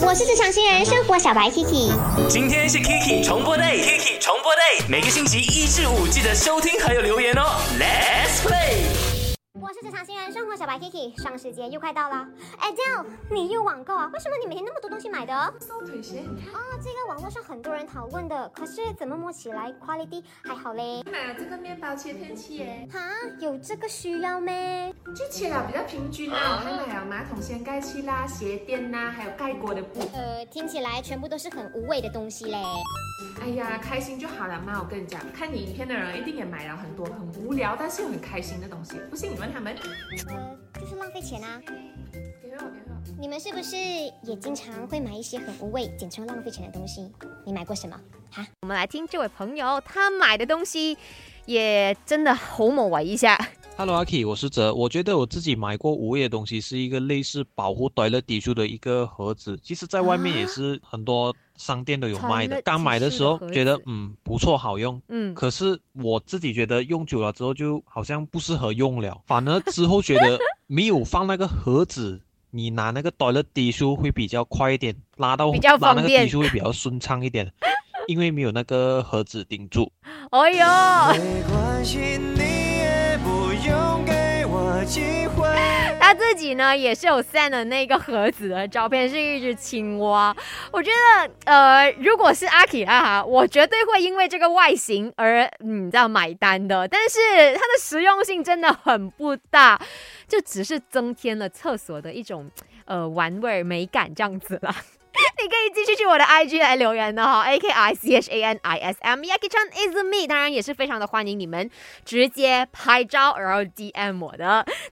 我是职场新人生活小白 Kiki。今天是 Kiki 重播 day，Kiki 重播 day，每个星期一至五记得收听还有留言哦。Let's play。我是职场新人生活小白 Kiki，上市节又快到了。Adele，你又网购啊？为什么你每天那么多东西买的？瘦腿鞋，你看。哦，这个网络上很多人讨论的，可是怎么摸起来 quality 还好嘞？买了这个面包切片器耶，哈，有这个需要咩？就切了比较平均啊。还买了马桶掀盖器啦、鞋垫呐，还有盖锅的布。呃，听起来全部都是很无谓的东西嘞。哎呀，开心就好了嘛！我跟你讲，看你影片的人一定也买了很多很无聊但是又很开心的东西。不信你问他们。呃，就是浪费钱啊。你们是不是也经常会买一些很无谓、简称浪费钱的东西？你买过什么？哈，我们来听这位朋友他买的东西，也真的好某我一下。Hello，阿 K，我是哲。我觉得我自己买过无谓的东西，是一个类似保护 toilet tissue 的一个盒子。其实，在外面也是很多商店都有卖的。刚买的时候觉得嗯不错，好用。嗯，可是我自己觉得用久了之后就好像不适合用了，反而之后觉得 没有放那个盒子，你拿那个 toilet tissue 会比较快一点，拉到比较拉那个方便 tissue 会比较顺畅一点，因为没有那个盒子顶住。哎呦，没关系，他自己呢也是有 send 的那个盒子的照片，是一只青蛙。我觉得，呃，如果是阿 K 啊哈，我绝对会因为这个外形而嗯，这样买单的。但是它的实用性真的很不大，就只是增添了厕所的一种呃玩味美感这样子啦。你可以继续去我的 IG 来留言的哈，A K I C H A N I S M Yaki Chan is me，当然也是非常的欢迎你们直接拍照然后 DM 我的。